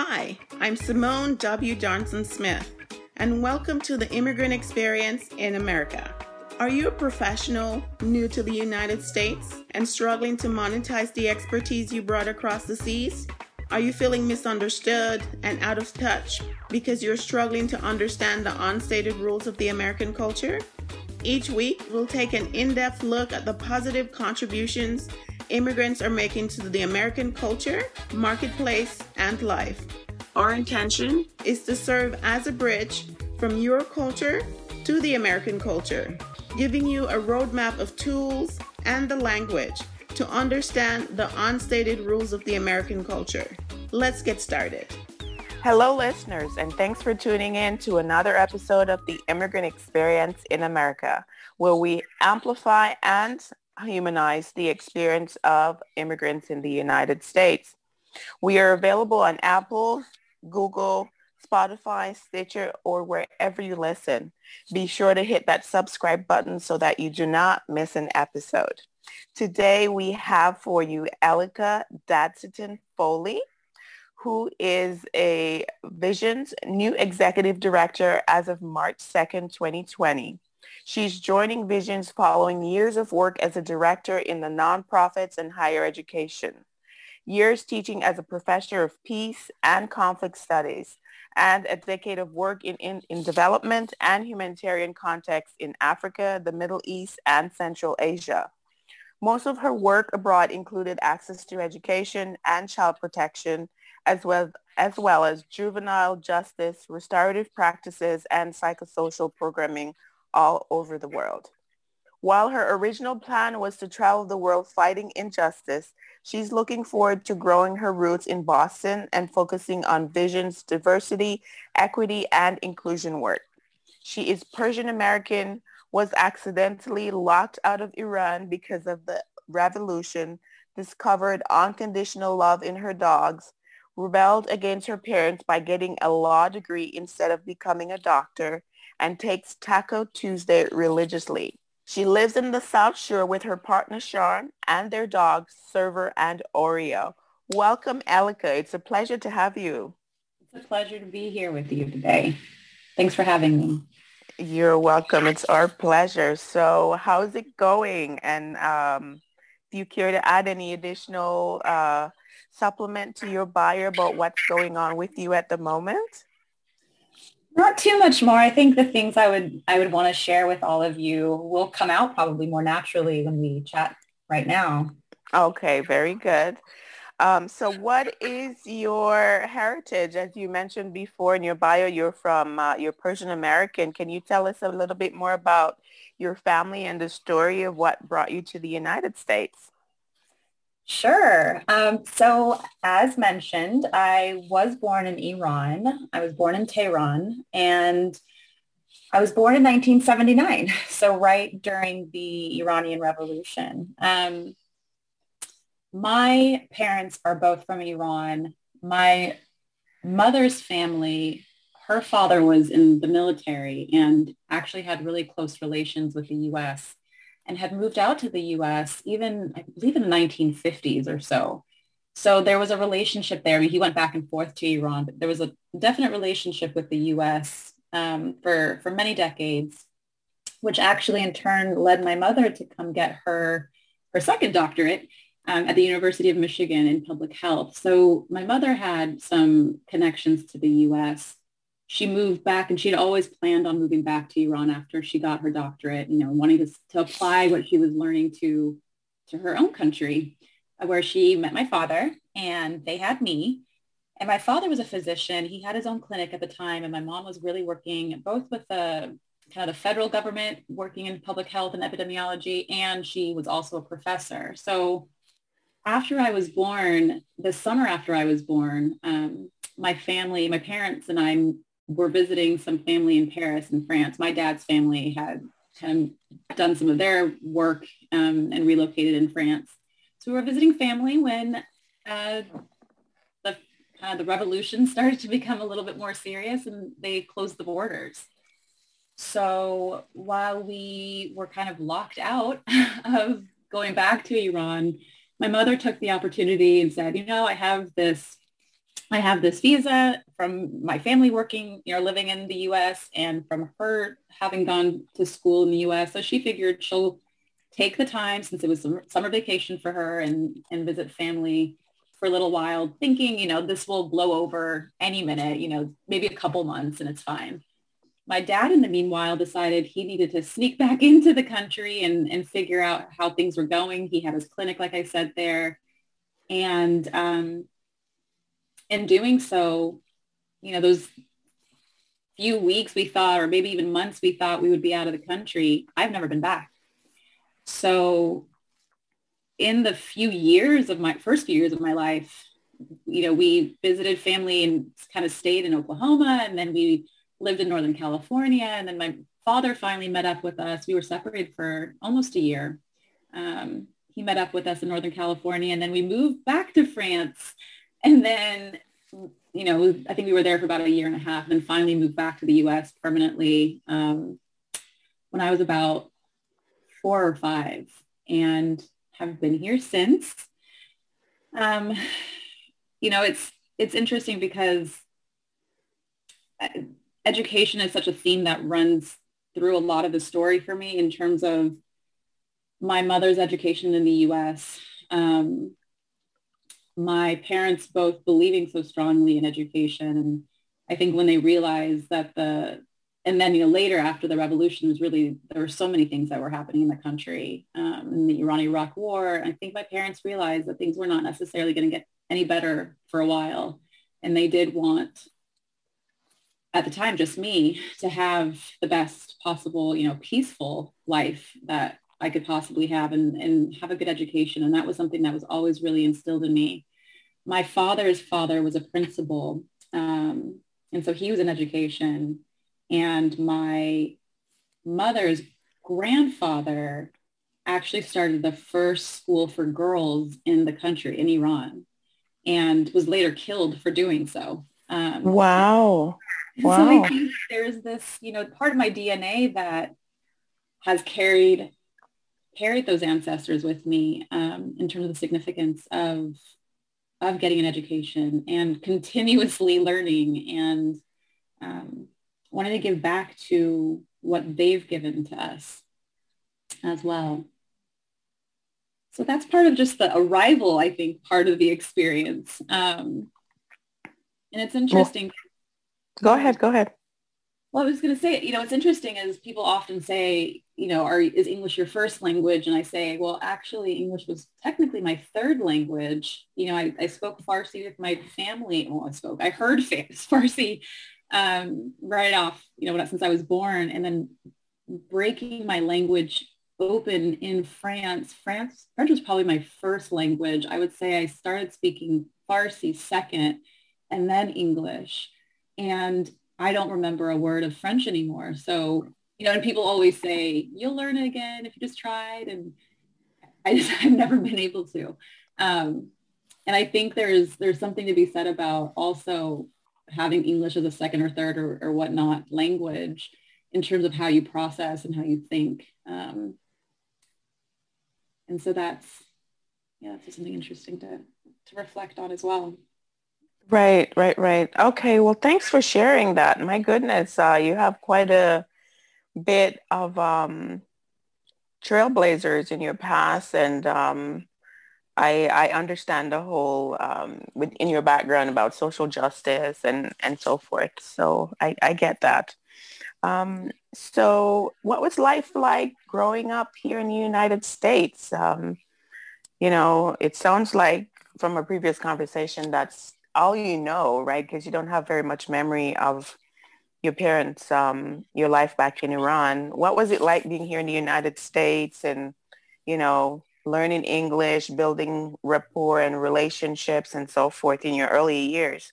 Hi, I'm Simone W. Johnson Smith, and welcome to the Immigrant Experience in America. Are you a professional new to the United States and struggling to monetize the expertise you brought across the seas? Are you feeling misunderstood and out of touch because you're struggling to understand the unstated rules of the American culture? Each week, we'll take an in depth look at the positive contributions immigrants are making to the American culture, marketplace, and life. Our intention is to serve as a bridge from your culture to the American culture, giving you a roadmap of tools and the language to understand the unstated rules of the American culture. Let's get started. Hello, listeners, and thanks for tuning in to another episode of the Immigrant Experience in America, where we amplify and humanize the experience of immigrants in the United States. We are available on Apple, Google, Spotify, Stitcher, or wherever you listen. Be sure to hit that subscribe button so that you do not miss an episode. Today we have for you Elika Dadsetan Foley, who is a Visions new executive director as of March 2nd, 2020. She's joining Visions following years of work as a director in the nonprofits and higher education, years teaching as a professor of peace and conflict studies, and a decade of work in, in, in development and humanitarian contexts in Africa, the Middle East, and Central Asia. Most of her work abroad included access to education and child protection, as well, as well as juvenile justice, restorative practices, and psychosocial programming all over the world. While her original plan was to travel the world fighting injustice, she's looking forward to growing her roots in Boston and focusing on Vision's diversity, equity, and inclusion work. She is Persian American, was accidentally locked out of Iran because of the revolution, discovered unconditional love in her dogs, rebelled against her parents by getting a law degree instead of becoming a doctor, and takes Taco Tuesday religiously. She lives in the South Shore with her partner Sean and their dogs Server and Oreo. Welcome, Elika. It's a pleasure to have you. It's a pleasure to be here with you today. Thanks for having me. You're welcome. It's our pleasure. So how's it going? And um, do you care to add any additional uh, supplement to your buyer about what's going on with you at the moment? Not too much more. I think the things I would I would want to share with all of you will come out probably more naturally when we chat right now. Okay, very good. Um, so what is your heritage? As you mentioned before in your bio, you're from, uh, you're Persian American. Can you tell us a little bit more about your family and the story of what brought you to the United States? Sure. Um, so as mentioned, I was born in Iran. I was born in Tehran and I was born in 1979. So right during the Iranian Revolution. Um, my parents are both from Iran. My mother's family, her father was in the military and actually had really close relations with the U.S and had moved out to the U.S. even, I believe, in the 1950s or so. So there was a relationship there. I mean, he went back and forth to Iran, but there was a definite relationship with the U.S. Um, for for many decades, which actually in turn led my mother to come get her her second doctorate um, at the University of Michigan in public health. So my mother had some connections to the U.S she moved back and she'd always planned on moving back to Iran after she got her doctorate, you know, wanting to, to apply what she was learning to, to her own country, uh, where she met my father and they had me. And my father was a physician. He had his own clinic at the time. And my mom was really working both with the kind of the federal government, working in public health and epidemiology, and she was also a professor. So after I was born, the summer after I was born, um, my family, my parents and I were visiting some family in Paris in France. My dad's family had done some of their work um, and relocated in France. So we were visiting family when uh, the, uh, the revolution started to become a little bit more serious and they closed the borders. So while we were kind of locked out of going back to Iran, my mother took the opportunity and said, you know, I have this I have this visa from my family working, you know, living in the U.S. and from her having gone to school in the U.S. So she figured she'll take the time since it was summer vacation for her and, and visit family for a little while thinking, you know, this will blow over any minute, you know, maybe a couple months and it's fine. My dad, in the meanwhile, decided he needed to sneak back into the country and, and figure out how things were going. He had his clinic, like I said, there. And um, in doing so, you know, those few weeks we thought, or maybe even months we thought we would be out of the country, I've never been back. So in the few years of my first few years of my life, you know, we visited family and kind of stayed in Oklahoma and then we lived in Northern California. And then my father finally met up with us. We were separated for almost a year. Um, he met up with us in Northern California and then we moved back to France. And then, you know, I think we were there for about a year and a half and then finally moved back to the US permanently um, when I was about four or five. And have been here since. Um, you know, it's it's interesting because uh, education is such a theme that runs through a lot of the story for me in terms of my mother's education in the U.S. Um, my parents both believing so strongly in education, and I think when they realized that the and then you know later after the revolution was really there were so many things that were happening in the country um, in the Iran-Iraq war. I think my parents realized that things were not necessarily going to get any better for a while, and they did want at the time just me to have the best possible you know peaceful life that I could possibly have and, and have a good education. And that was something that was always really instilled in me. My father's father was a principal. Um, and so he was in education and my mother's grandfather actually started the first school for girls in the country in Iran and was later killed for doing so. Um, wow. Wow. So I think there's this, you know, part of my DNA that has carried carried those ancestors with me um, in terms of the significance of of getting an education and continuously learning and um, wanting to give back to what they've given to us as well. So that's part of just the arrival, I think, part of the experience. Um, and it's interesting. Well, go ahead, go ahead. Well, I was going to say, you know, what's interesting is people often say, you know, are, is English your first language? And I say, well, actually, English was technically my third language. You know, I, I spoke Farsi with my family. Well, I spoke, I heard Farsi um, right off, you know, since I was born and then breaking my language open in France. France, French was probably my first language. I would say I started speaking Farsi second and then English. And I don't remember a word of French anymore. So, you know, and people always say, you'll learn it again if you just tried. And I just, I've never been able to. Um, and I think there's, there's something to be said about also having English as a second or third or, or whatnot language in terms of how you process and how you think. Um, and so that's, yeah, that's something interesting to, to reflect on as well. Right, right, right. Okay, well, thanks for sharing that. My goodness, uh, you have quite a bit of um, trailblazers in your past and um, I, I understand the whole um, within your background about social justice and, and so forth. So I, I get that. Um, so what was life like growing up here in the United States? Um, you know, it sounds like from a previous conversation that's all you know, right? Because you don't have very much memory of your parents, um, your life back in Iran. What was it like being here in the United States and, you know, learning English, building rapport and relationships and so forth in your early years?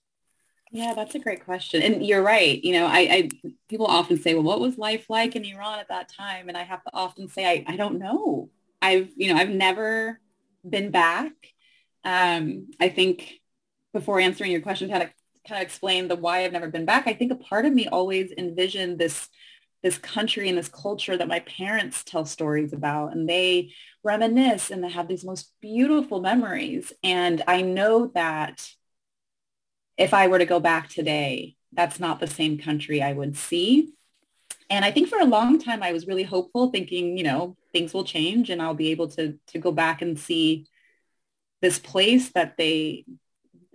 Yeah, that's a great question. And you're right. You know, I, I, people often say, well, what was life like in Iran at that time? And I have to often say, I, I don't know. I've, you know, I've never been back. Um, I think before answering your question, kind of kind of explain the why I've never been back. I think a part of me always envisioned this this country and this culture that my parents tell stories about and they reminisce and they have these most beautiful memories and i know that if I were to go back today, that's not the same country I would see. And I think for a long time I was really hopeful, thinking, you know, things will change and I'll be able to to go back and see this place that they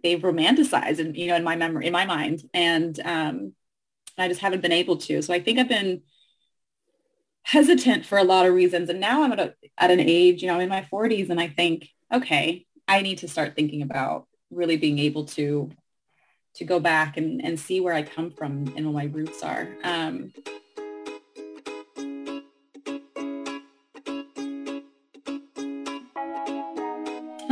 they've romanticized and you know in my memory in my mind and um I just haven't been able to. So I think I've been hesitant for a lot of reasons. And now I'm at, a, at an age, you know, I'm in my 40s and I think, okay, I need to start thinking about really being able to to go back and, and see where I come from and what my roots are. Um,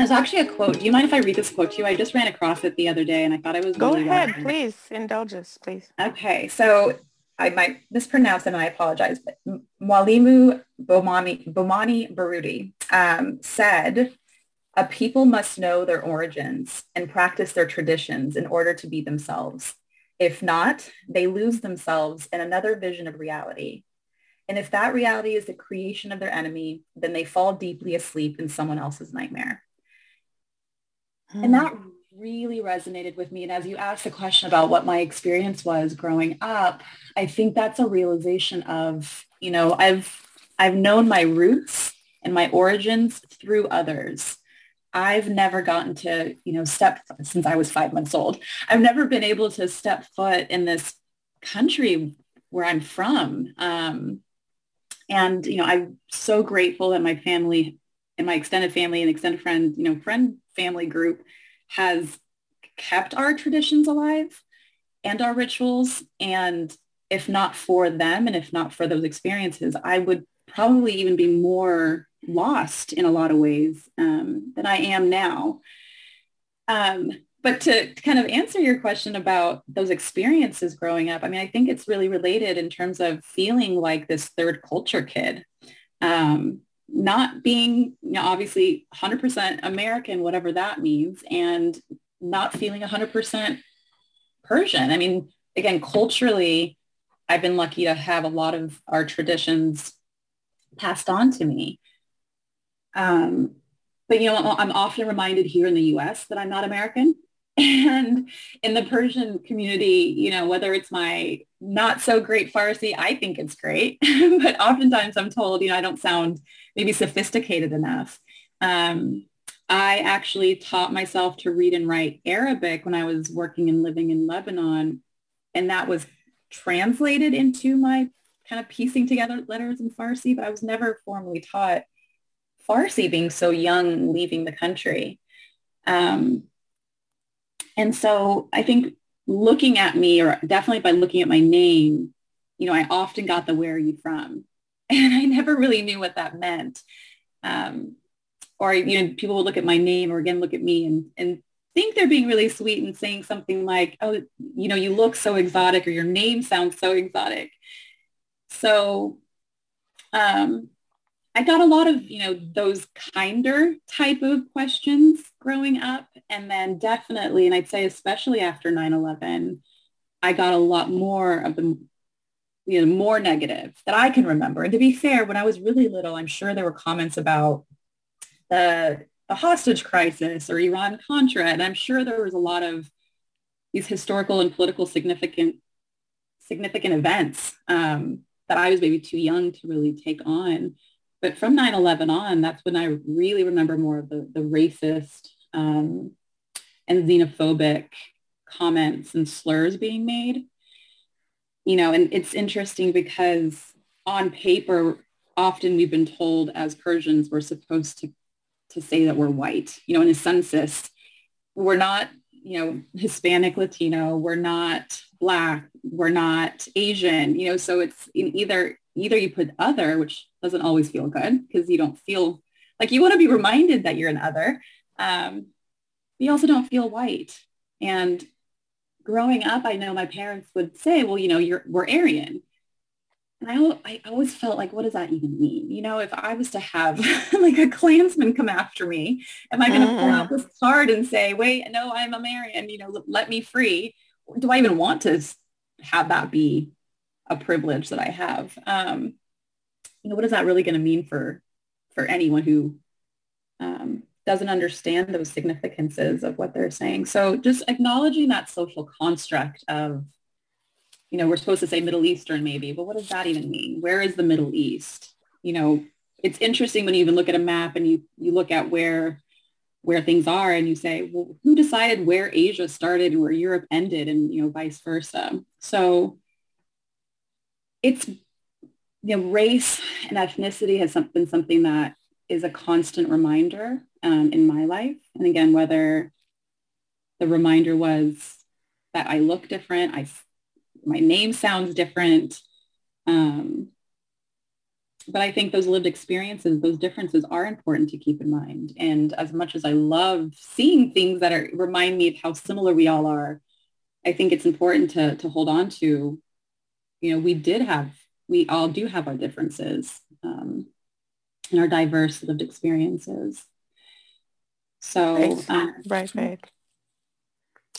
There's actually a quote. Do you mind if I read this quote to you? I just ran across it the other day and I thought I was Go really ahead, please. Indulge us, please. Okay. So I might mispronounce it and I apologize, but Mwalimu Bomani, Bomani Baruti um, said, a people must know their origins and practice their traditions in order to be themselves. If not, they lose themselves in another vision of reality. And if that reality is the creation of their enemy, then they fall deeply asleep in someone else's nightmare. Hmm. And that really resonated with me. And as you asked the question about what my experience was growing up, I think that's a realization of, you know, I've I've known my roots and my origins through others. I've never gotten to, you know, step since I was five months old. I've never been able to step foot in this country where I'm from. Um, and, you know, I'm so grateful that my family and my extended family and extended friend, you know, friend family group has kept our traditions alive and our rituals. And if not for them and if not for those experiences, I would probably even be more lost in a lot of ways um, than I am now. Um, but to, kind of answer your question about those experiences growing up, I mean, I think it's really related in terms of feeling like this third culture kid. Um, not being you know, obviously 100% American, whatever that means, and not feeling 100% Persian. I mean, again, culturally, I've been lucky to have a lot of our traditions passed on to me. Um, but, you know, I'm often reminded here in the U.S. that I'm not American. And in the Persian community, you know, whether it's my not so great Farsi, I think it's great. but oftentimes I'm told, you know, I don't sound maybe sophisticated enough. Um, I actually taught myself to read and write Arabic when I was working and living in Lebanon. And that was translated into my kind of piecing together letters in Farsi, but I was never formally taught Farsi being so young leaving the country. Um, and so I think looking at me, or definitely by looking at my name, you know, I often got the where are you from? And I never really knew what that meant. Um, or, you know, people would look at my name or again, look at me and, and think they're being really sweet and saying something like, oh, you know, you look so exotic or your name sounds so exotic. So um, I got a lot of, you know, those kinder type of questions growing up. And then definitely, and I'd say especially after 9-11, I got a lot more of the, you know, more negative that I can remember. And to be fair, when I was really little, I'm sure there were comments about the, the hostage crisis or Iran-Contra. And I'm sure there was a lot of these historical and political significant, significant events um, that I was maybe too young to really take on but from 9-11 on, that's when I really remember more of the, the racist um, and xenophobic comments and slurs being made. You know, and it's interesting because on paper, often we've been told as Persians, we're supposed to, to say that we're white. You know, in a census, we're not, you know, Hispanic, Latino, we're not Black, we're not Asian, you know, so it's in either either you put other, which doesn't always feel good because you don't feel like you want to be reminded that you're an other. Um, you also don't feel white. And growing up, I know my parents would say, well, you know, you're, we're Aryan. And I, I always felt like, what does that even mean? You know, if I was to have like a Klansman come after me, am I going to mm. pull out this card and say, wait, no, I'm a Aryan, you know, let me free? Do I even want to have that be a privilege that I have. Um, you know, what is that really going to mean for for anyone who um, doesn't understand those significances of what they're saying. So just acknowledging that social construct of, you know, we're supposed to say Middle Eastern maybe, but what does that even mean? Where is the Middle East? You know, it's interesting when you even look at a map and you, you look at where where things are and you say, well, who decided where Asia started and where Europe ended and, you know, vice versa. So it's, you know, race and ethnicity has been something that is a constant reminder um, in my life. And again, whether the reminder was that I look different, I, my name sounds different, um, but I think those lived experiences, those differences are important to keep in mind. And as much as I love seeing things that are remind me of how similar we all are, I think it's important to to hold on to, you know, we did have, we all do have our differences um, and our diverse lived experiences. So, right, um, right, right.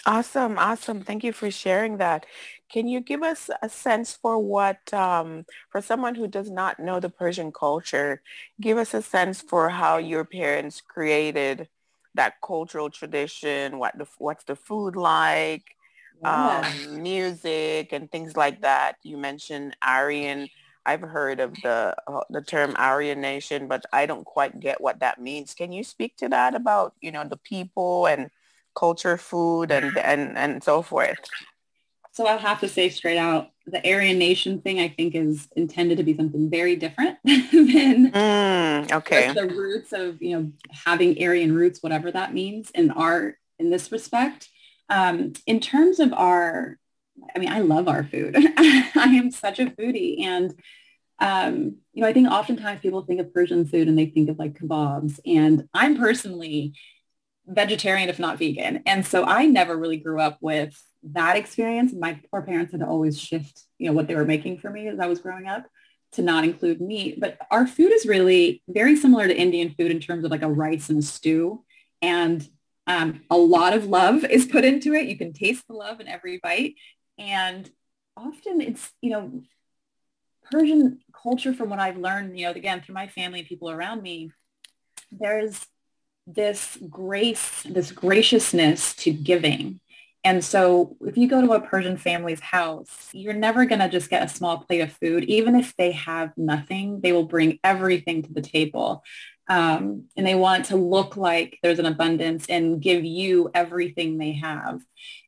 Awesome, awesome. Thank you for sharing that. Can you give us a sense for what, um, for someone who does not know the Persian culture, give us a sense for how your parents created that cultural tradition, what the, what's the food like, yeah. um, music and things like that. You mentioned Aryan. I've heard of the uh, the term Aryan Nation, but I don't quite get what that means. Can you speak to that about, you know, the people and culture, food, and and and so forth? So I'll have to say straight out, the Aryan Nation thing I think is intended to be something very different than mm, okay. the roots of, you know, having Aryan roots, whatever that means in art in this respect. Um, in terms of our, I mean, I love our food. I am such a foodie. And, um, you know, I think oftentimes people think of Persian food and they think of like kebabs. And I'm personally vegetarian, if not vegan. And so I never really grew up with that experience, my poor parents had to always shift, you know, what they were making for me as I was growing up to not include meat. But our food is really very similar to Indian food in terms of like a rice and a stew. And um, a lot of love is put into it. You can taste the love in every bite. And often it's, you know, Persian culture from what I've learned, you know, again, through my family and people around me, there's this grace, this graciousness to giving and so if you go to a Persian family's house, you're never going to just get a small plate of food. Even if they have nothing, they will bring everything to the table. Um, and they want to look like there's an abundance and give you everything they have.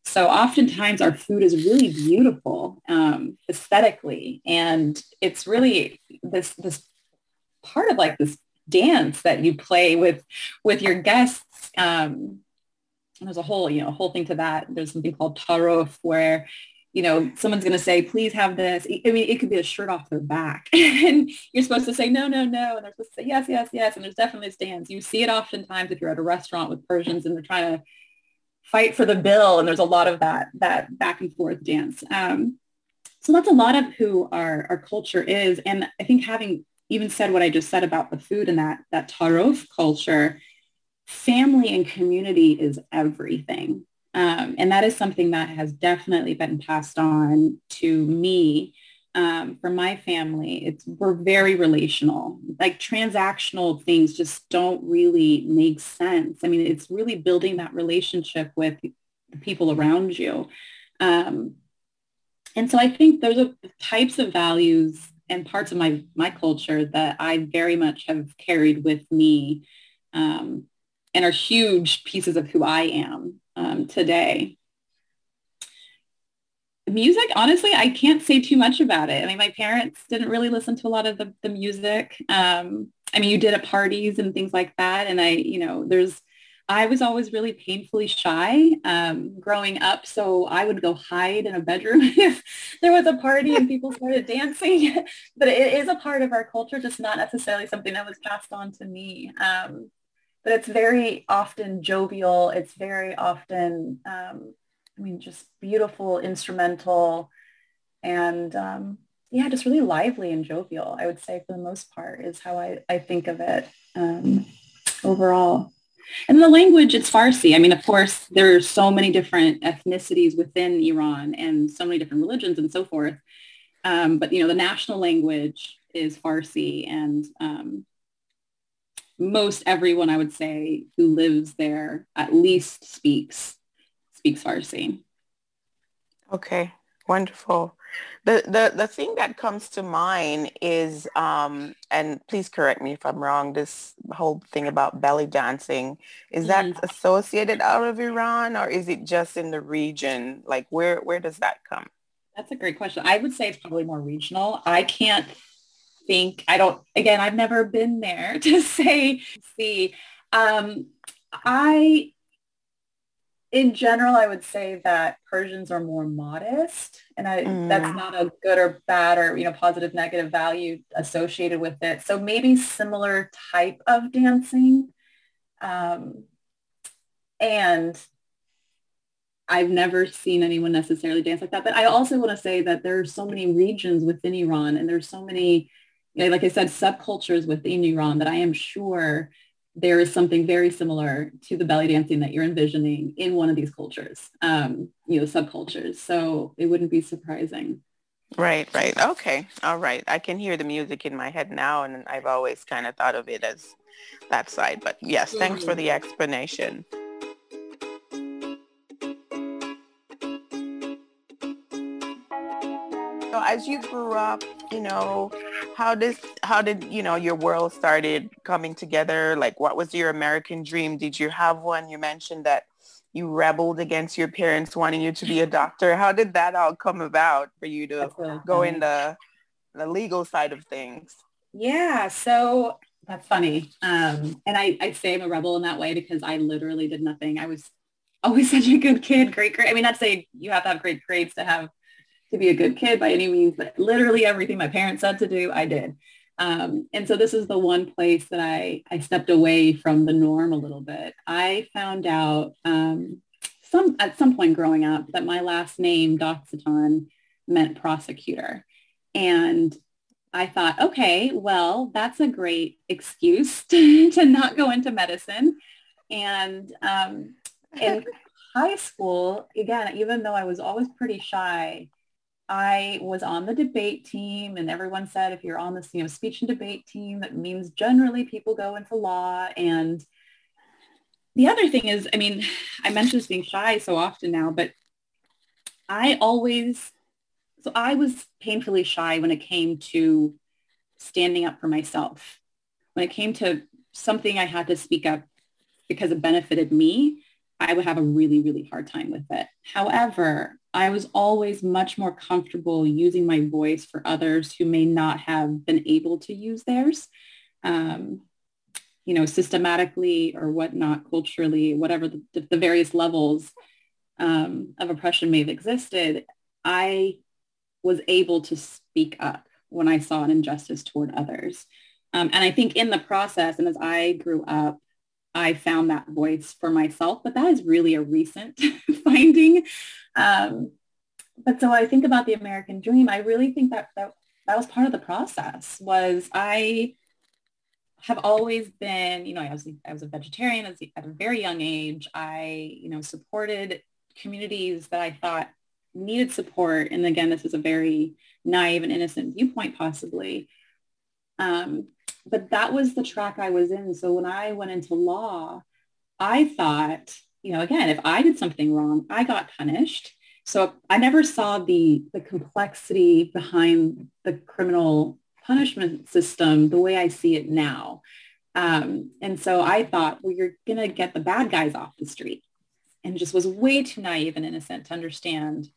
So oftentimes our food is really beautiful um, aesthetically. And it's really this, this part of like this dance that you play with, with your guests um, there's a whole, you know, whole thing to that. There's something called tarof where, you know, someone's going to say, please have this. I mean, it could be a shirt off their back and you're supposed to say, no, no, no. And they're supposed to say, yes, yes, yes. And there's definitely a stance. You see it oftentimes if you're at a restaurant with Persians and they're trying to fight for the bill. And there's a lot of that, that back and forth dance. Um, so that's a lot of who our, our culture is. And I think having even said what I just said about the food and that, that tarof culture, family and community is everything. Um, and that is something that has definitely been passed on to me um, from my family. It's we're very relational. Like transactional things just don't really make sense. I mean, it's really building that relationship with the people around you. Um, and so I think those are types of values and parts of my my culture that I very much have carried with me um, and are huge pieces of who I am um, today. Music, honestly, I can't say too much about it. I mean, my parents didn't really listen to a lot of the, the music. Um, I mean, you did at parties and things like that. And I, you know, there's, I was always really painfully shy um, growing up. So I would go hide in a bedroom if there was a party and people started dancing. but it is a part of our culture, just not necessarily something that was passed on to me. Um, but it's very often jovial. It's very often, um, I mean, just beautiful instrumental and um, yeah, just really lively and jovial, I would say for the most part is how I, I think of it um, overall. And the language, it's Farsi. I mean, of course, there are so many different ethnicities within Iran and so many different religions and so forth. Um, but, you know, the national language is Farsi and um, most everyone I would say who lives there at least speaks speaks Farsi. Okay, wonderful. The the the thing that comes to mind is, um, and please correct me if I'm wrong. This whole thing about belly dancing is that mm. associated out of Iran, or is it just in the region? Like, where where does that come? That's a great question. I would say it's probably more regional. I can't think. I don't. Again, I've never been there to say. See, um, I in general, I would say that Persians are more modest, and I, mm. that's not a good or bad or you know positive negative value associated with it. So maybe similar type of dancing, um, and I've never seen anyone necessarily dance like that. But I also want to say that there are so many regions within Iran, and there's so many, like I said, subcultures within Iran that I am sure there is something very similar to the belly dancing that you're envisioning in one of these cultures, um, you know, subcultures. So it wouldn't be surprising. Right, right. Okay. All right. I can hear the music in my head now and I've always kind of thought of it as that side. But yes, thanks for mm-hmm. the explanation. As you grew up, you know, how did how did you know your world started coming together? Like, what was your American dream? Did you have one? You mentioned that you rebelled against your parents wanting you to be a doctor. How did that all come about for you to go in the the legal side of things? Yeah, so that's funny. Um, and I, I say I'm a rebel in that way because I literally did nothing. I was always such a good kid, great grade. I mean, not to say you have to have great grades to have to be a good kid by any means, but literally everything my parents said to do, I did. Um, and so this is the one place that I, I stepped away from the norm a little bit. I found out um, some at some point growing up that my last name, Dadsetan, meant prosecutor. And I thought, okay, well, that's a great excuse to, to not go into medicine. And um, in high school, again, even though I was always pretty shy, I was on the debate team and everyone said if you're on this, you know, speech and debate team, that means generally people go into law. And the other thing is, I mean, I mentioned being shy so often now, but I always, so I was painfully shy when it came to standing up for myself. When it came to something I had to speak up because it benefited me, I would have a really, really hard time with it. However, I was always much more comfortable using my voice for others who may not have been able to use theirs, um, you know, systematically or whatnot, culturally, whatever the, the various levels um, of oppression may have existed. I was able to speak up when I saw an injustice toward others. Um, and I think in the process, and as I grew up, I found that voice for myself, but that is really a recent finding. Um, but so I think about the American dream. I really think that, that that was part of the process was I have always been, you know, I was, I was a vegetarian at a very young age. I, you know, supported communities that I thought needed support. And again, this is a very naive and innocent viewpoint possibly. Um, but that was the track I was in. So when I went into law, I thought, you know, again, if I did something wrong, I got punished. So I never saw the the complexity behind the criminal punishment system the way I see it now. Um, and so I thought, well, you're to get the bad guys off the street and just was way too naive and innocent to understand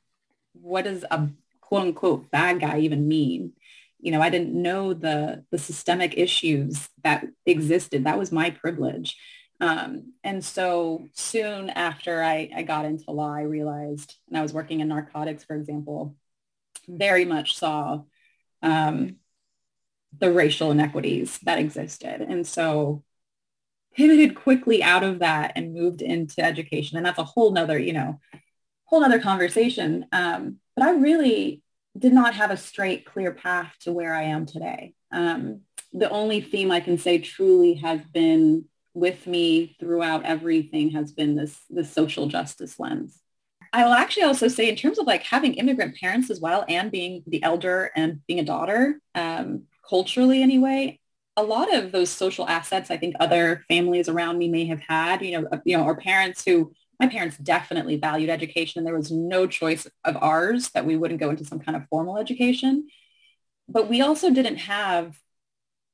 what does a quote unquote bad guy even mean you know, I didn't know the, the systemic issues that existed. That was my privilege. Um, and so soon after I, I got into law, I realized, and I was working in narcotics, for example, very much saw um, the racial inequities that existed. And so pivoted quickly out of that and moved into education. And that's a whole nother, you know, whole nother conversation. Um, but I really did not have a straight, clear path to where I am today. Um, the only theme I can say truly has been with me throughout everything has been this, this social justice lens. I will actually also say in terms of like having immigrant parents as well and being the elder and being a daughter, um, culturally anyway, a lot of those social assets I think other families around me may have had, you know, you know, our parents who my parents definitely valued education and there was no choice of ours that we wouldn't go into some kind of formal education. But we also didn't have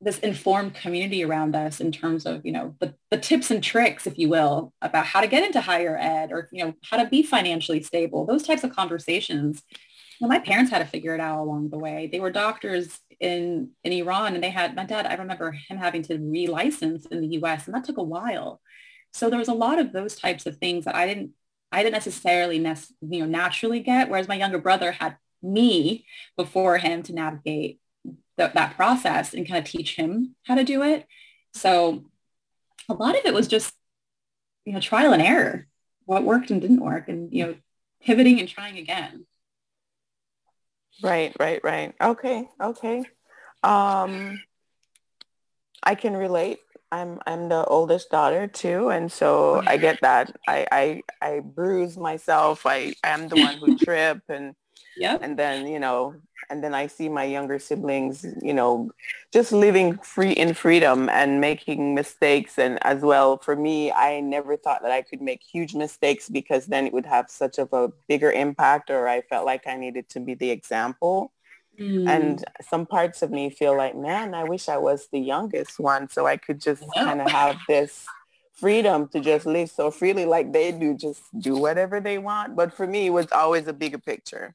this informed community around us in terms of, you know, the, the tips and tricks, if you will, about how to get into higher ed or, you know, how to be financially stable, those types of conversations. You know, my parents had to figure it out along the way. They were doctors in, in Iran and they had, my dad, I remember him having to relicense in the US and that took a while. So there was a lot of those types of things that I didn't, I didn't necessarily, nec- you know, naturally get, whereas my younger brother had me before him to navigate that process and kind of teach him how to do it. So a lot of it was just, you know, trial and error, what worked and didn't work and, you know, pivoting and trying again. Right, right, right. Okay, okay. Um, I can relate. I'm I'm the oldest daughter too, and so I get that. I I, I bruise myself. I am the one who trip, and yeah, and then you know, and then I see my younger siblings, you know, just living free in freedom and making mistakes. And as well, for me, I never thought that I could make huge mistakes because then it would have such of a bigger impact, or I felt like I needed to be the example. Mm. And some parts of me feel like, man, I wish I was the youngest one so I could just yeah. kind of have this freedom to just live so freely like they do, just do whatever they want. But for me, it was always a bigger picture.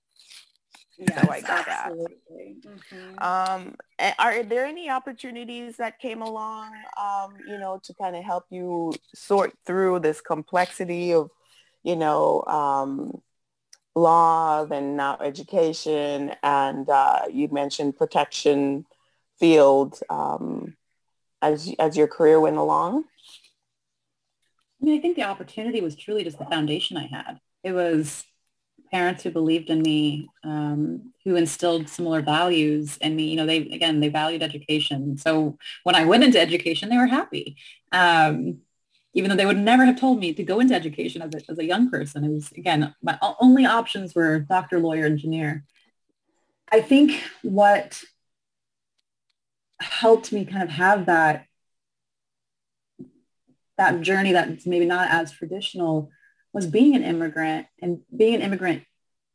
Yes, so I got absolutely. that. Mm-hmm. Um, are there any opportunities that came along, um, you know, to kind of help you sort through this complexity of, you know, um, law, then now education, and uh, you mentioned protection field um, as as your career went along? I mean, I think the opportunity was truly just the foundation I had. It was parents who believed in me, um, who instilled similar values in me. You know, they again they valued education. So when I went into education, they were happy. Um, even though they would never have told me to go into education as a, as a young person. It was, again, my only options were doctor, lawyer, engineer. I think what helped me kind of have that that journey that's maybe not as traditional was being an immigrant and being an immigrant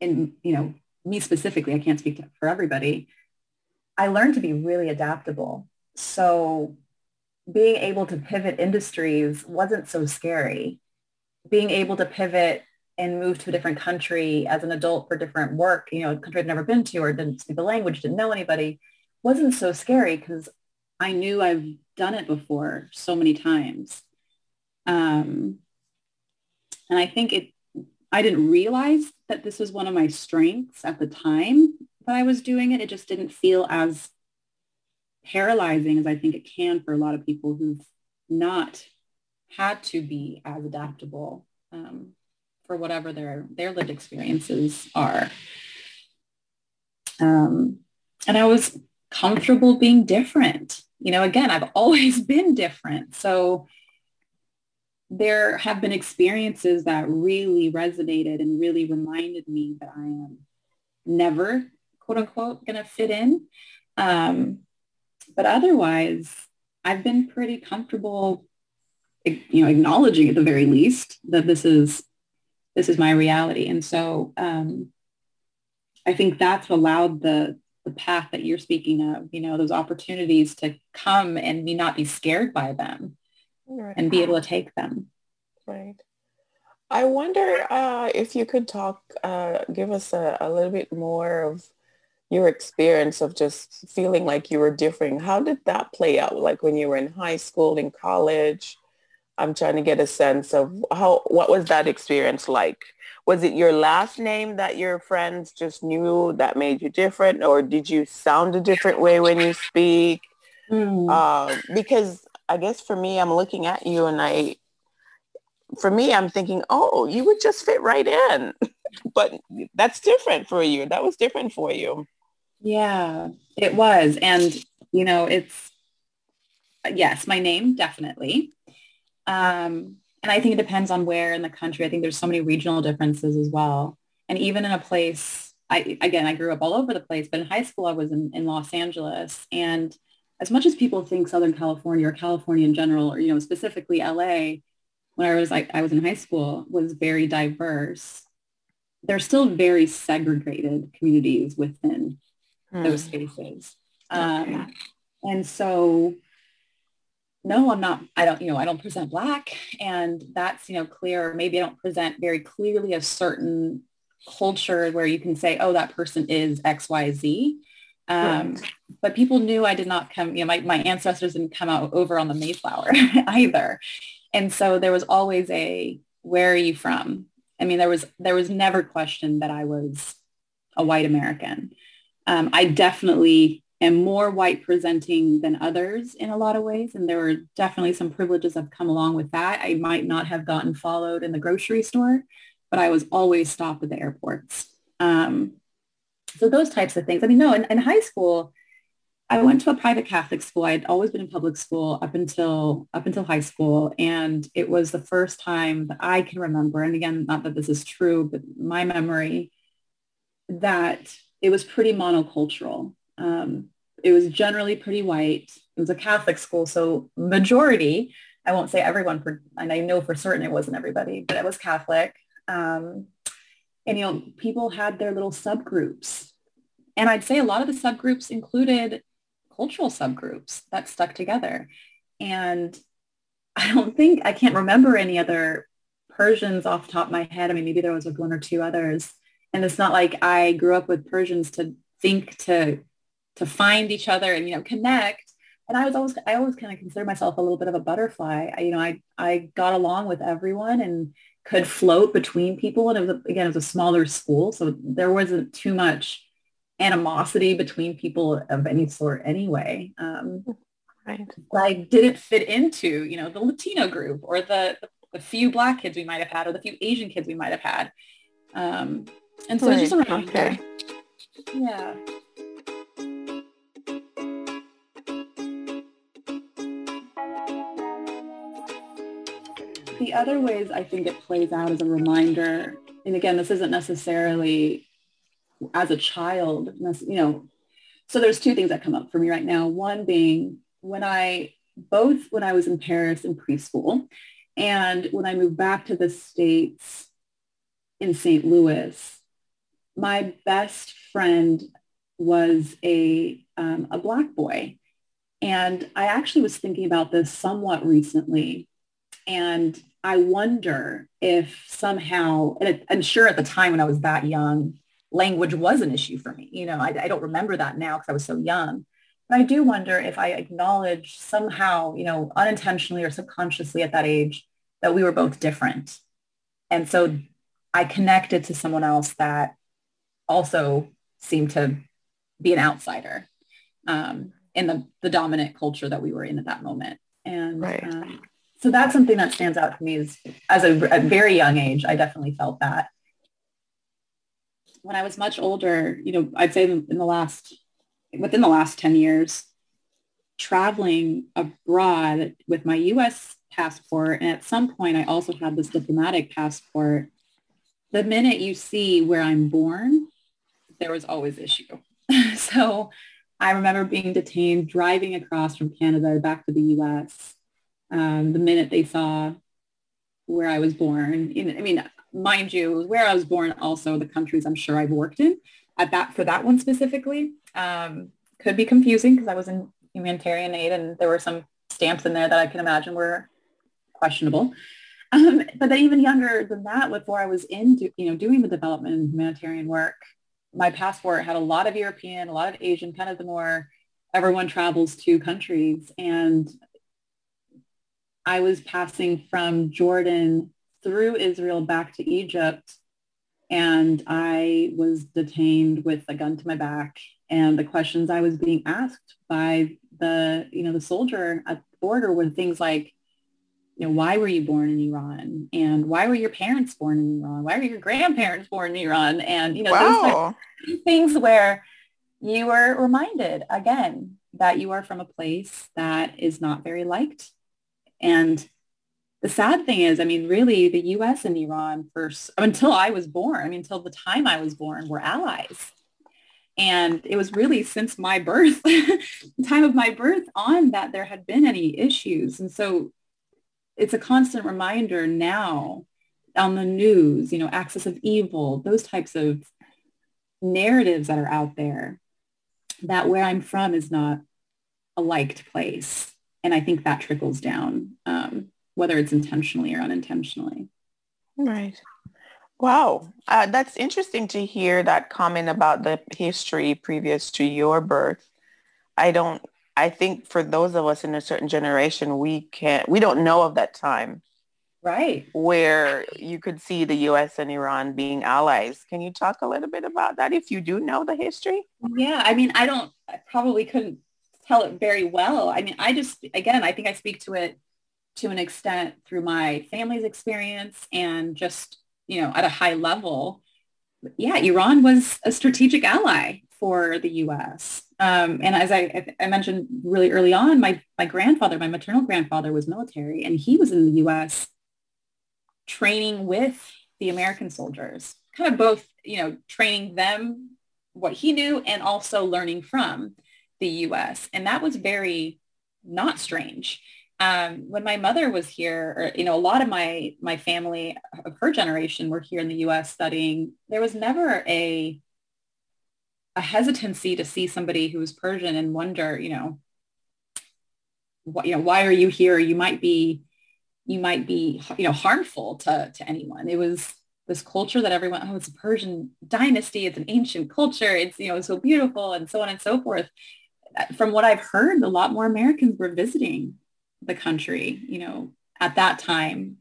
in, you know, me specifically, I can't speak for everybody. I learned to be really adaptable. So being able to pivot industries wasn't so scary. Being able to pivot and move to a different country as an adult for different work, you know, a country I'd never been to or didn't speak the language, didn't know anybody, wasn't so scary because I knew I've done it before so many times. Um, and I think it, I didn't realize that this was one of my strengths at the time that I was doing it. It just didn't feel as paralyzing as I think it can for a lot of people who've not had to be as adaptable um, for whatever their their lived experiences are. Um, and I was comfortable being different. You know, again, I've always been different. So there have been experiences that really resonated and really reminded me that I am never, quote unquote, going to fit in. Um, but otherwise, I've been pretty comfortable, you know, acknowledging at the very least that this is this is my reality. And so um, I think that's allowed the the path that you're speaking of, you know, those opportunities to come and me not be scared by them right. and be able to take them. Right. I wonder uh, if you could talk, uh, give us a, a little bit more of your experience of just feeling like you were different, how did that play out? Like when you were in high school, in college? I'm trying to get a sense of how, what was that experience like? Was it your last name that your friends just knew that made you different? Or did you sound a different way when you speak? Mm. Uh, because I guess for me, I'm looking at you and I, for me, I'm thinking, oh, you would just fit right in. but that's different for you. That was different for you. Yeah, it was. And, you know, it's, yes, my name, definitely. Um, and I think it depends on where in the country. I think there's so many regional differences as well. And even in a place, I, again, I grew up all over the place, but in high school, I was in, in Los Angeles. And as much as people think Southern California or California in general, or, you know, specifically LA, when I was like, I was in high school was very diverse. There's still very segregated communities within mm. those spaces. Okay. Um, and so no, I'm not, I don't, you know, I don't present black and that's, you know, clear. Maybe I don't present very clearly a certain culture where you can say, oh, that person is X, Y, Z. Um, right. But people knew I did not come, you know, my, my ancestors didn't come out over on the Mayflower either. And so there was always a, where are you from? I mean, there was, there was never question that I was a white American. Um, I definitely am more white presenting than others in a lot of ways. And there were definitely some privileges that have come along with that. I might not have gotten followed in the grocery store, but I was always stopped at the airports. Um, so those types of things. I mean, no, in, in high school, I went to a private Catholic school. I had always been in public school up until up until high school, and it was the first time that I can remember. And again, not that this is true, but my memory that it was pretty monocultural. Um, it was generally pretty white. It was a Catholic school, so majority, I won't say everyone, for, and I know for certain it wasn't everybody, but it was Catholic. Um, and, you know, people had their little subgroups. And I'd say a lot of the subgroups included cultural subgroups that stuck together. And I don't think, I can't remember any other Persians off top of my head. I mean, maybe there was like one or two others. And it's not like I grew up with Persians to think to to find each other and you know connect. And i was always i always kind of consider myself a little bit of a butterfly. I, you know i i got along with everyone and could float between people. And it was again it was a smaller school so there wasn't too much animosity between people of any sort anyway. Um, right. i didn't fit into you know the latino group or the the few black kids we might have had or the few asian kids we might have had. Um, and so right. it's just a reminder okay. yeah the other ways I think it plays out as a reminder, and again, this isn't necessarily as a child, you know, so there's two things that come up for me right now. One being when I, both when I was in Paris in preschool and when I moved back to the States in St. Louis, my best friend was a, um, a black boy. And I actually was thinking about this somewhat recently. And I wonder if somehow, and I'm sure at the time when I was that young, language was an issue for me. You know, I, I don't remember that now because I was so young. But I do wonder if I acknowledged somehow, you know, unintentionally or subconsciously at that age that we were both different. And so I connected to someone else that also seemed to be an outsider um, in the, the dominant culture that we were in at that moment. And right. um, so that's something that stands out to me is as a, a very young age, I definitely felt that. When I was much older, you know, I'd say in the last, within the last 10 years, traveling abroad with my U.S. passport, and at some point I also had this diplomatic passport. The minute you see where I'm born, there was always issue. so I remember being detained driving across from Canada back to the U.S um, the minute they saw where I was born. In, I mean, mind you, where I was born, also the countries I'm sure I've worked in at that for that one specifically um, could be confusing because I was in humanitarian aid and there were some stamps in there that I can imagine were questionable. Um, but then even younger than that, before I was in, do, you know, doing the development and humanitarian work, my passport had a lot of European, a lot of Asian, kind of the more everyone travels to countries. And I was passing from Jordan through Israel back to Egypt and I was detained with a gun to my back and the questions I was being asked by the, you know, the soldier at the border were things like, you know, why were you born in Iran? And why were your parents born in Iran? Why were your grandparents born in Iran? And, you know, wow. those things where you were reminded again that you are from a place that is not very liked and the sad thing is, I mean, really the US and Iran first, until I was born, I mean, until the time I was born, were allies. And it was really since my birth, time of my birth on that there had been any issues. And so it's a constant reminder now on the news, you know, axis of evil, those types of narratives that are out there that where I'm from is not a liked place. And I think that trickles down, um, whether it's intentionally or unintentionally. Right. Wow. Uh, that's interesting to hear that comment about the history previous to your birth. I don't, I think for those of us in a certain generation, we can't, we don't know of that time. Right. Where you could see the U.S. and Iran being allies. Can you talk a little bit about that if you do know the history? Yeah. I mean, I don't, I probably couldn't tell it very well. I mean, I just, again, I think I speak to it to an extent through my family's experience and just, you know, at a high level. Yeah, Iran was a strategic ally for the U.S. Um, and as I, I mentioned really early on, my, my grandfather, my maternal grandfather was military and he was in the U.S. training with the American soldiers, kind of both, you know, training them what he knew and also learning from the US. And that was very not strange. Um, when my mother was here, or, you know, a lot of my, my family of her generation were here in the US studying, there was never a, a hesitancy to see somebody who's Persian and wonder, you know, what, you know, why are you here? You might be, you might be, you know, harmful to, to anyone. It was this culture that everyone, oh, it's a Persian dynasty. It's an ancient culture. It's, you know, so beautiful and so on and so forth uh, from what I've heard, a lot more Americans were visiting the country, you know, at that time.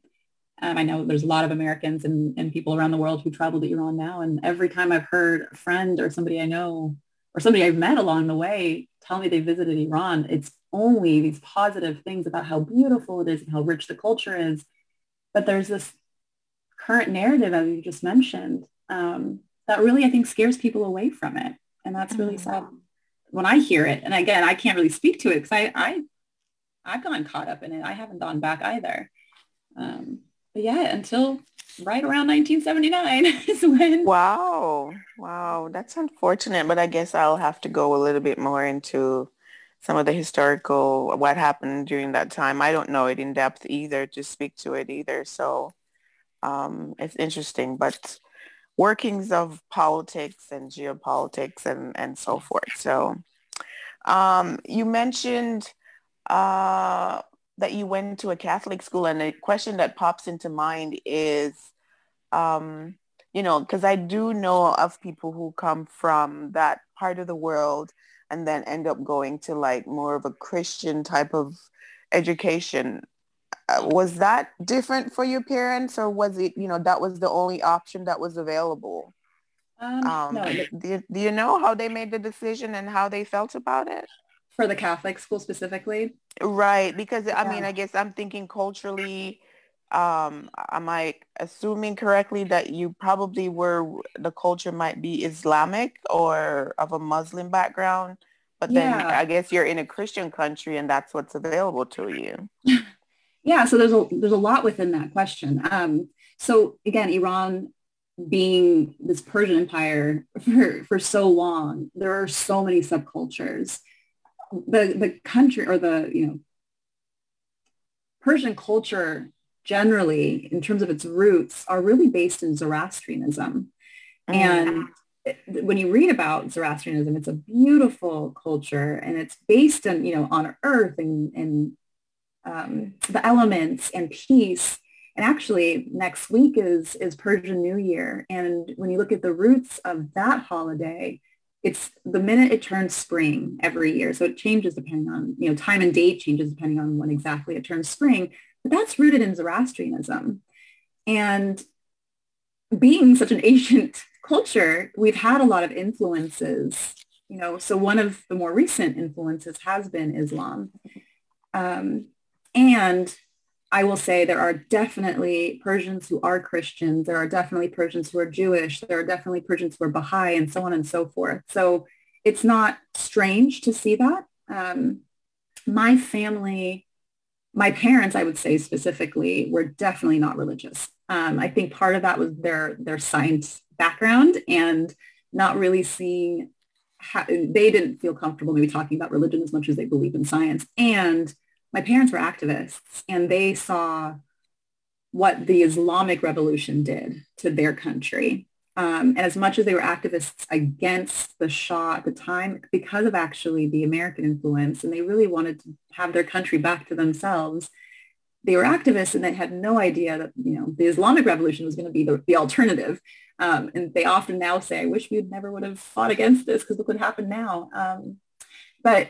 Um, I know there's a lot of Americans and, and people around the world who travel to Iran now. And every time I've heard a friend or somebody I know or somebody I've met along the way tell me they visited Iran, it's only these positive things about how beautiful it is and how rich the culture is. But there's this current narrative, as you just mentioned, um, that really, I think, scares people away from it. And that's really mm-hmm. sad when I hear it, and again, I can't really speak to it because I, I, I've gone caught up in it. I haven't gone back either. Um, yeah, until right around 1979 is when. Wow. Wow. That's unfortunate, but I guess I'll have to go a little bit more into some of the historical, what happened during that time. I don't know it in depth either to speak to it either. So um, it's interesting, but workings of politics and geopolitics and, and so forth. So um, you mentioned uh, that you went to a Catholic school and a question that pops into mind is, um, you know, because I do know of people who come from that part of the world and then end up going to like more of a Christian type of education. Uh, was that different for your parents or was it, you know, that was the only option that was available? Um, um, no. Do, do you know how they made the decision and how they felt about it? For the Catholic school specifically? Right. Because yeah. I mean, I guess I'm thinking culturally, um, am I assuming correctly that you probably were, the culture might be Islamic or of a Muslim background? But then yeah. I guess you're in a Christian country and that's what's available to you. Yeah, so there's a there's a lot within that question. Um, so again, Iran being this Persian empire for, for so long, there are so many subcultures. The the country or the you know Persian culture generally, in terms of its roots, are really based in Zoroastrianism. Mm-hmm. And when you read about Zoroastrianism, it's a beautiful culture and it's based on, you know, on earth and, and um, the elements and peace. And actually, next week is is Persian New Year, and when you look at the roots of that holiday, it's the minute it turns spring every year. So it changes depending on you know time and date changes depending on when exactly it turns spring. But that's rooted in Zoroastrianism, and being such an ancient culture, we've had a lot of influences. You know, so one of the more recent influences has been Islam. Um, and I will say there are definitely Persians who are Christians. There are definitely Persians who are Jewish. There are definitely Persians who are Baha'i and so on and so forth. So it's not strange to see that. Um, my family, my parents, I would say specifically, were definitely not religious. Um, I think part of that was their their science background and not really seeing ha- they didn't feel comfortable maybe talking about religion as much as they believe in science. And my parents were activists and they saw what the Islamic revolution did to their country. Um, and as much as they were activists against the Shah at the time, because of actually the American influence, and they really wanted to have their country back to themselves, they were activists and they had no idea that, you know, the Islamic revolution was going to be the, the alternative. Um, and they often now say, I wish we never would have fought against this because look what happened now. Um, but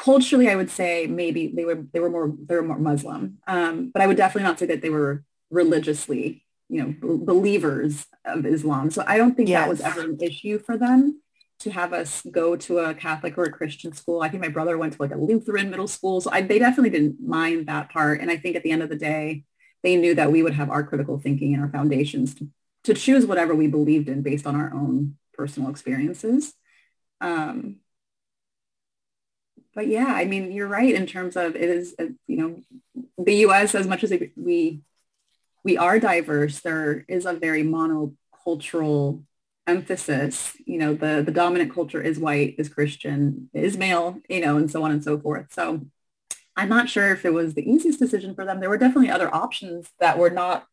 culturally, I would say maybe they were they were more they were more Muslim, um, but I would definitely not say that they were religiously, you know, b- believers of Islam. So I don't think yes. that was ever an issue for them to have us go to a Catholic or a Christian school. I think my brother went to like a Lutheran middle school, so I, they definitely didn't mind that part. And I think at the end of the day, they knew that we would have our critical thinking and our foundations to, to choose whatever we believed in based on our own personal experiences. Um, but yeah, I mean, you're right in terms of it is, uh, you know, the U.S. as much as we we are diverse, there is a very monocultural emphasis. You know, the the dominant culture is white, is Christian, is male, you know, and so on and so forth. So I'm not sure if it was the easiest decision for them. There were definitely other options that were not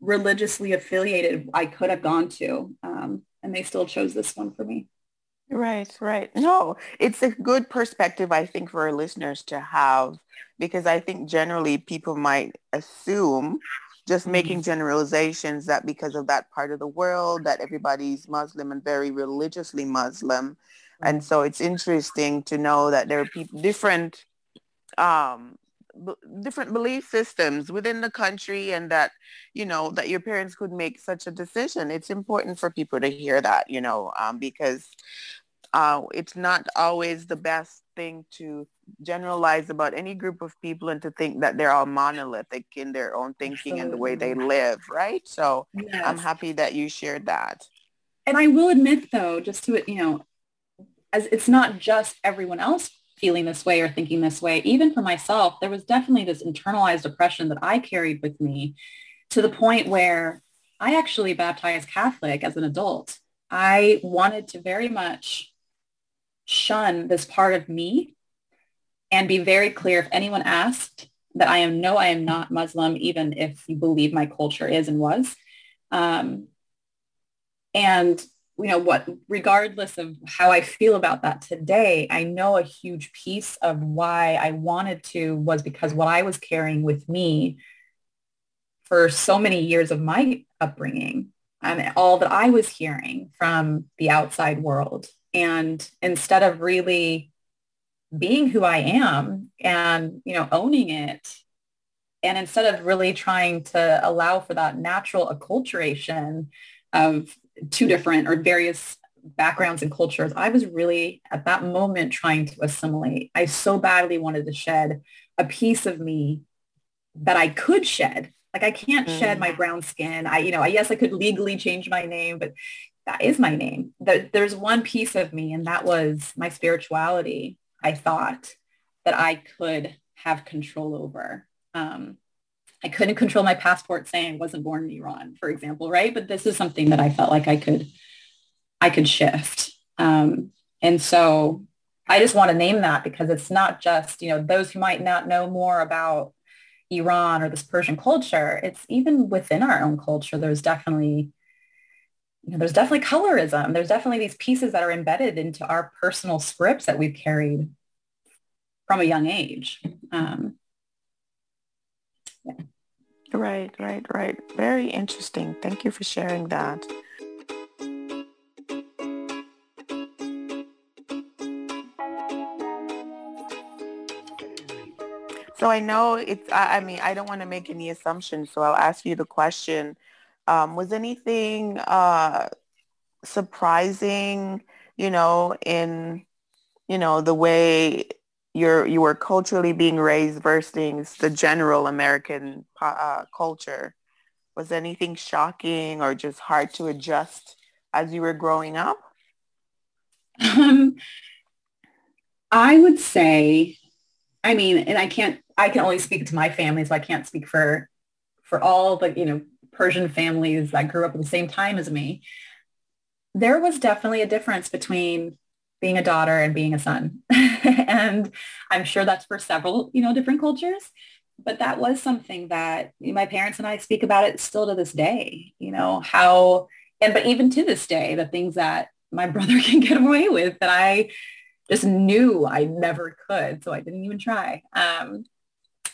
religiously affiliated. I could have gone to, um, and they still chose this one for me. Right, right. No, it's a good perspective, I think, for our listeners to have, because I think generally people might assume just making mm-hmm. generalizations that because of that part of the world that everybody's Muslim and very religiously Muslim. And so it's interesting to know that there are people different um, b- different belief systems within the country and that you know that your parents could make such a decision it's important for people to hear that you know um, because uh, it's not always the best thing to generalize about any group of people and to think that they're all monolithic in their own thinking Absolutely. and the way they live, right? So yes. I'm happy that you shared that. And I will admit though, just to it, you know, as it's not just everyone else feeling this way or thinking this way. Even for myself, there was definitely this internalized oppression that I carried with me to the point where I actually baptized Catholic as an adult. I wanted to very much shun this part of me and be very clear if anyone asked that I am no, I am not Muslim, even if you believe my culture is and was. Um, and you know what, regardless of how I feel about that today, I know a huge piece of why I wanted to was because what I was carrying with me for so many years of my upbringing and all that I was hearing from the outside world and instead of really being who I am and, you know, owning it, and instead of really trying to allow for that natural acculturation of two different or various backgrounds and cultures, I was really at that moment trying to assimilate. I so badly wanted to shed a piece of me that I could shed. Like I can't mm. shed my brown skin. I, you know, I, yes, I could legally change my name, but that is my name. There's one piece of me and that was my spirituality. I thought that I could have control over. Um, I couldn't control my passport saying I wasn't born in Iran, for example, right? But this is something that I felt like I could, I could shift. Um, and so I just want to name that because it's not just, you know, those who might not know more about Iran or this Persian culture, it's even within our own culture, there's definitely you know, there's definitely colorism. There's definitely these pieces that are embedded into our personal scripts that we've carried from a young age. Um, yeah. Right, right, right. Very interesting. Thank you for sharing that. So I know it's, I, I mean, I don't want to make any assumptions, so I'll ask you the question um, was anything uh, surprising, you know, in, you know, the way you're, you were culturally being raised versus the general American uh, culture? Was anything shocking or just hard to adjust as you were growing up? Um, I would say, I mean, and I can't, I can only speak to my family, so I can't speak for, for all the, you know, Persian families that grew up at the same time as me. there was definitely a difference between being a daughter and being a son. and I'm sure that's for several, you know, different cultures. But that was something that my parents and I speak about it still to this day, you know, how, and but even to this day, the things that my brother can get away with that I just knew I never could. So I didn't even try. Um,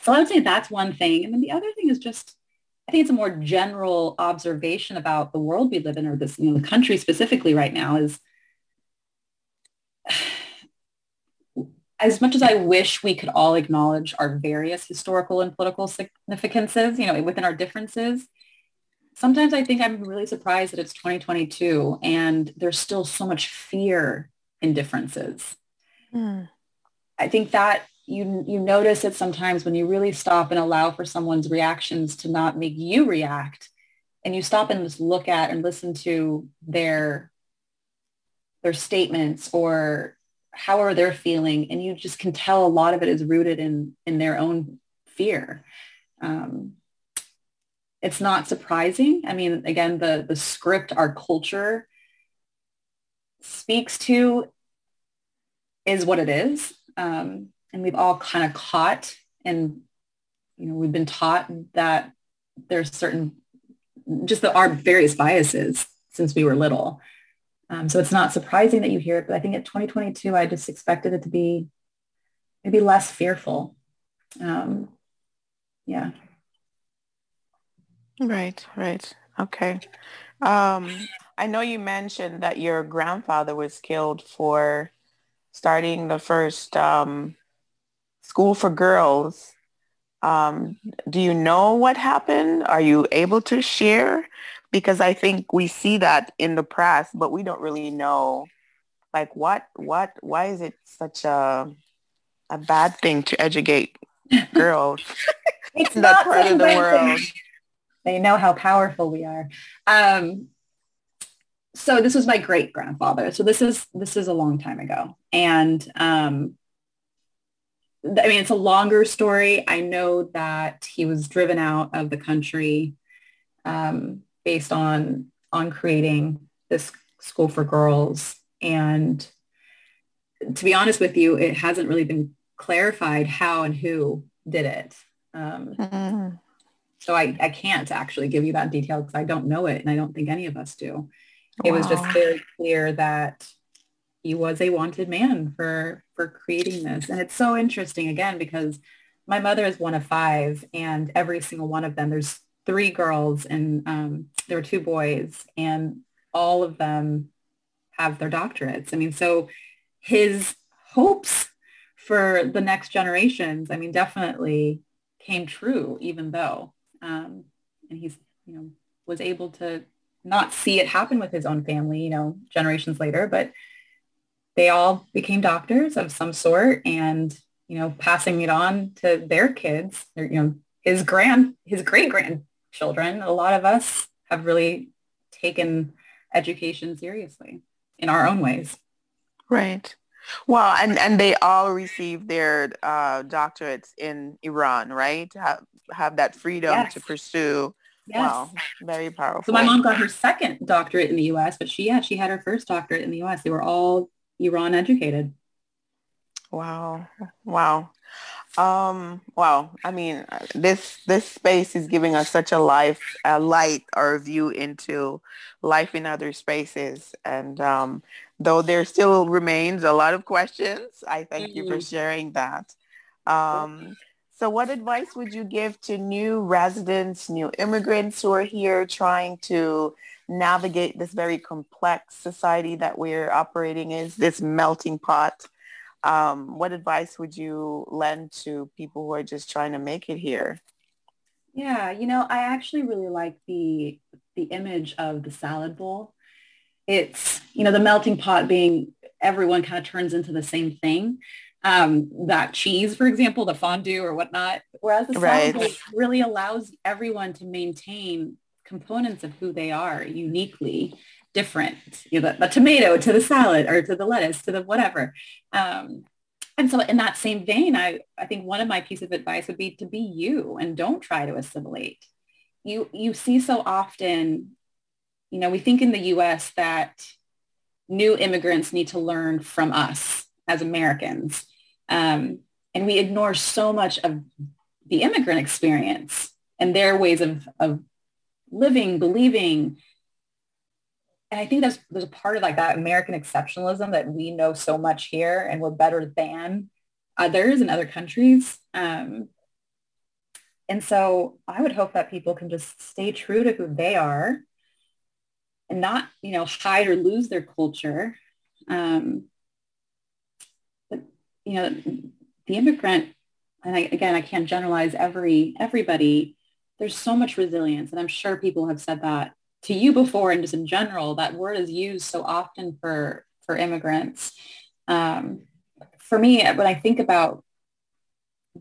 so I would say that's one thing. And then the other thing is just, I think it's a more general observation about the world we live in or this, you know, the country specifically right now is as much as I wish we could all acknowledge our various historical and political significances, you know, within our differences, sometimes I think I'm really surprised that it's 2022 and there's still so much fear in differences. Mm. I think that you you notice it sometimes when you really stop and allow for someone's reactions to not make you react and you stop and just look at and listen to their their statements or how are they feeling and you just can tell a lot of it is rooted in in their own fear. Um, it's not surprising. I mean again the the script our culture speaks to is what it is. Um, and we've all kind of caught and you know we've been taught that there's certain just the, our various biases since we were little um, so it's not surprising that you hear it, but I think at 2022, I just expected it to be maybe less fearful. Um, yeah. Right, right. Okay. Um, I know you mentioned that your grandfather was killed for starting the first um, school for girls. Um, do you know what happened? Are you able to share? because I think we see that in the press, but we don't really know like what what why is it such a a bad thing to educate girls it's in that part of the world. They know how powerful we are. Um, so this was my great grandfather. So this is this is a long time ago, and um, I mean it's a longer story. I know that he was driven out of the country um, based on on creating this school for girls. And to be honest with you, it hasn't really been clarified how and who did it. Um, mm-hmm. So I, I can't actually give you that detail because I don't know it and I don't think any of us do. It was just very clear that he was a wanted man for for creating this. And it's so interesting again because my mother is one of five and every single one of them, there's three girls and um, there were two boys and all of them have their doctorates. I mean, so his hopes for the next generations, I mean, definitely came true, even though, um, and he's, you know, was able to not see it happen with his own family, you know, generations later, but they all became doctors of some sort and, you know, passing it on to their kids, or, you know, his grand, his great grand children, a lot of us have really taken education seriously in our own ways. Right. Well, and, and they all received their uh, doctorates in Iran, right? Have, have that freedom yes. to pursue. Yes. Wow, very powerful. So my mom got her second doctorate in the U.S., but she, yeah, she had her first doctorate in the U.S. They were all Iran educated. Wow. Wow. Um, well, I mean, this this space is giving us such a life, a light or view into life in other spaces. And um, though there still remains a lot of questions, I thank you for mm-hmm. sharing that. Um, so what advice would you give to new residents, new immigrants who are here trying to navigate this very complex society that we're operating is this melting pot? um, what advice would you lend to people who are just trying to make it here? Yeah, you know, I actually really like the the image of the salad bowl. It's, you know, the melting pot being everyone kind of turns into the same thing. Um, that cheese, for example, the fondue or whatnot. Whereas the salad right. bowl really allows everyone to maintain components of who they are uniquely different, you know, the, the, tomato to the salad or to the lettuce to the whatever. Um, and so in that same vein, I, I think one of my piece of advice would be to be you and don't try to assimilate. You, you see so often, you know, we think in the US that new immigrants need to learn from us as Americans. Um, and we ignore so much of the immigrant experience and their ways of, of living, believing. And I think there's, there's a part of like that American exceptionalism that we know so much here and we're better than others in other countries. Um, and so I would hope that people can just stay true to who they are and not, you know, hide or lose their culture. Um, but, you know, the immigrant, and I, again, I can't generalize every everybody. There's so much resilience, and I'm sure people have said that to you before, and just in general, that word is used so often for for immigrants. Um, for me, when I think about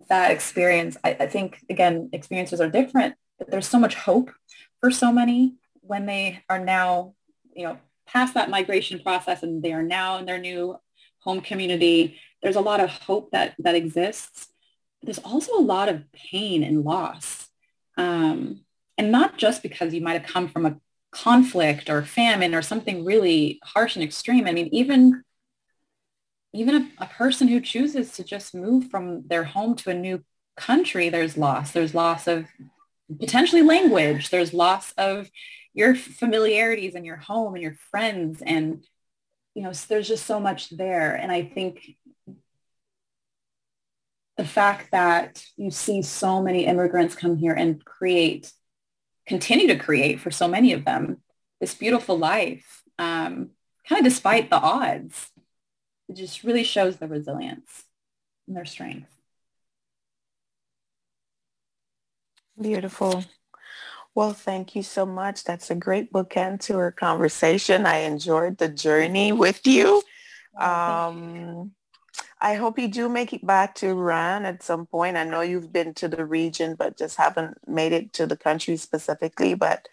that experience, I, I think again, experiences are different, but there's so much hope for so many when they are now, you know, past that migration process and they are now in their new home community, there's a lot of hope that that exists. There's also a lot of pain and loss. Um, and not just because you might have come from a conflict or famine or something really harsh and extreme. I mean, even even a, a person who chooses to just move from their home to a new country, there's loss. There's loss of potentially language. There's loss of your familiarities and your home and your friends and you know there's just so much there and i think the fact that you see so many immigrants come here and create continue to create for so many of them this beautiful life um, kind of despite the odds it just really shows their resilience and their strength beautiful well, thank you so much. That's a great bookend to our conversation. I enjoyed the journey with you. Um, I hope you do make it back to Iran at some point. I know you've been to the region, but just haven't made it to the country specifically. But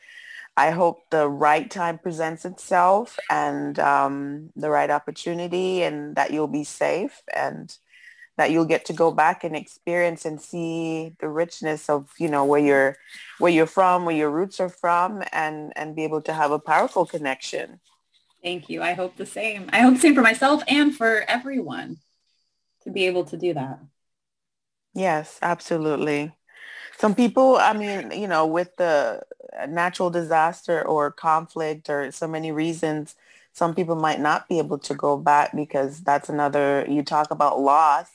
I hope the right time presents itself and um, the right opportunity and that you'll be safe and that you'll get to go back and experience and see the richness of you know where you're where you're from where your roots are from and and be able to have a powerful connection thank you i hope the same i hope the same for myself and for everyone to be able to do that yes absolutely some people i mean you know with the natural disaster or conflict or so many reasons some people might not be able to go back because that's another you talk about loss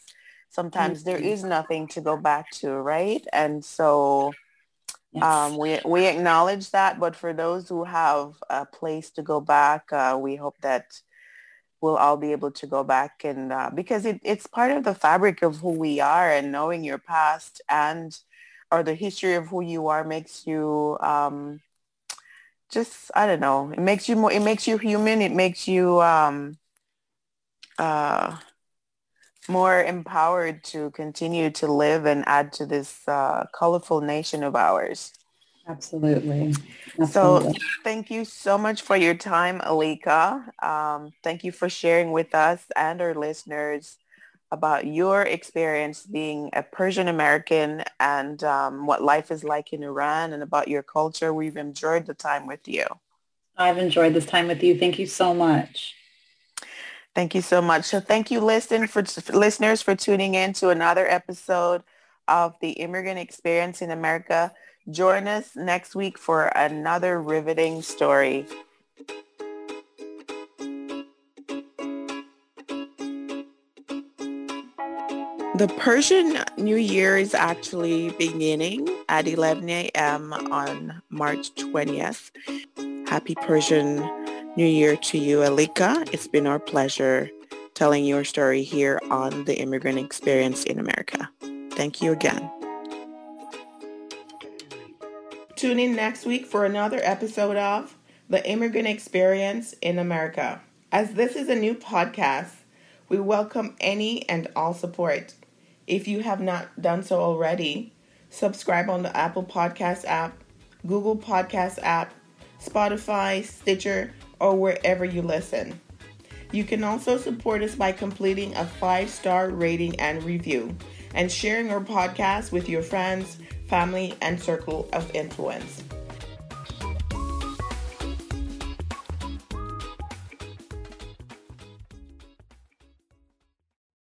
sometimes mm-hmm. there is nothing to go back to, right? And so yes. um, we, we acknowledge that, but for those who have a place to go back, uh, we hope that we'll all be able to go back and uh, because it, it's part of the fabric of who we are and knowing your past and or the history of who you are makes you um, just I don't know. It makes you more. It makes you human. It makes you um, uh, more empowered to continue to live and add to this uh, colorful nation of ours. Absolutely. Absolutely. So thank you so much for your time, Elika. Um, thank you for sharing with us and our listeners about your experience being a Persian American and um, what life is like in Iran and about your culture. We've enjoyed the time with you. I've enjoyed this time with you. Thank you so much. Thank you so much. So thank you listen for listeners for tuning in to another episode of the Immigrant Experience in America. Join us next week for another riveting story. The Persian New Year is actually beginning at 11 a.m. on March 20th. Happy Persian New Year to you, Elika. It's been our pleasure telling your story here on the Immigrant Experience in America. Thank you again. Tune in next week for another episode of The Immigrant Experience in America. As this is a new podcast, we welcome any and all support. If you have not done so already, subscribe on the Apple Podcast app, Google Podcast app, Spotify, Stitcher, or wherever you listen. You can also support us by completing a five-star rating and review and sharing our podcast with your friends, family, and circle of influence.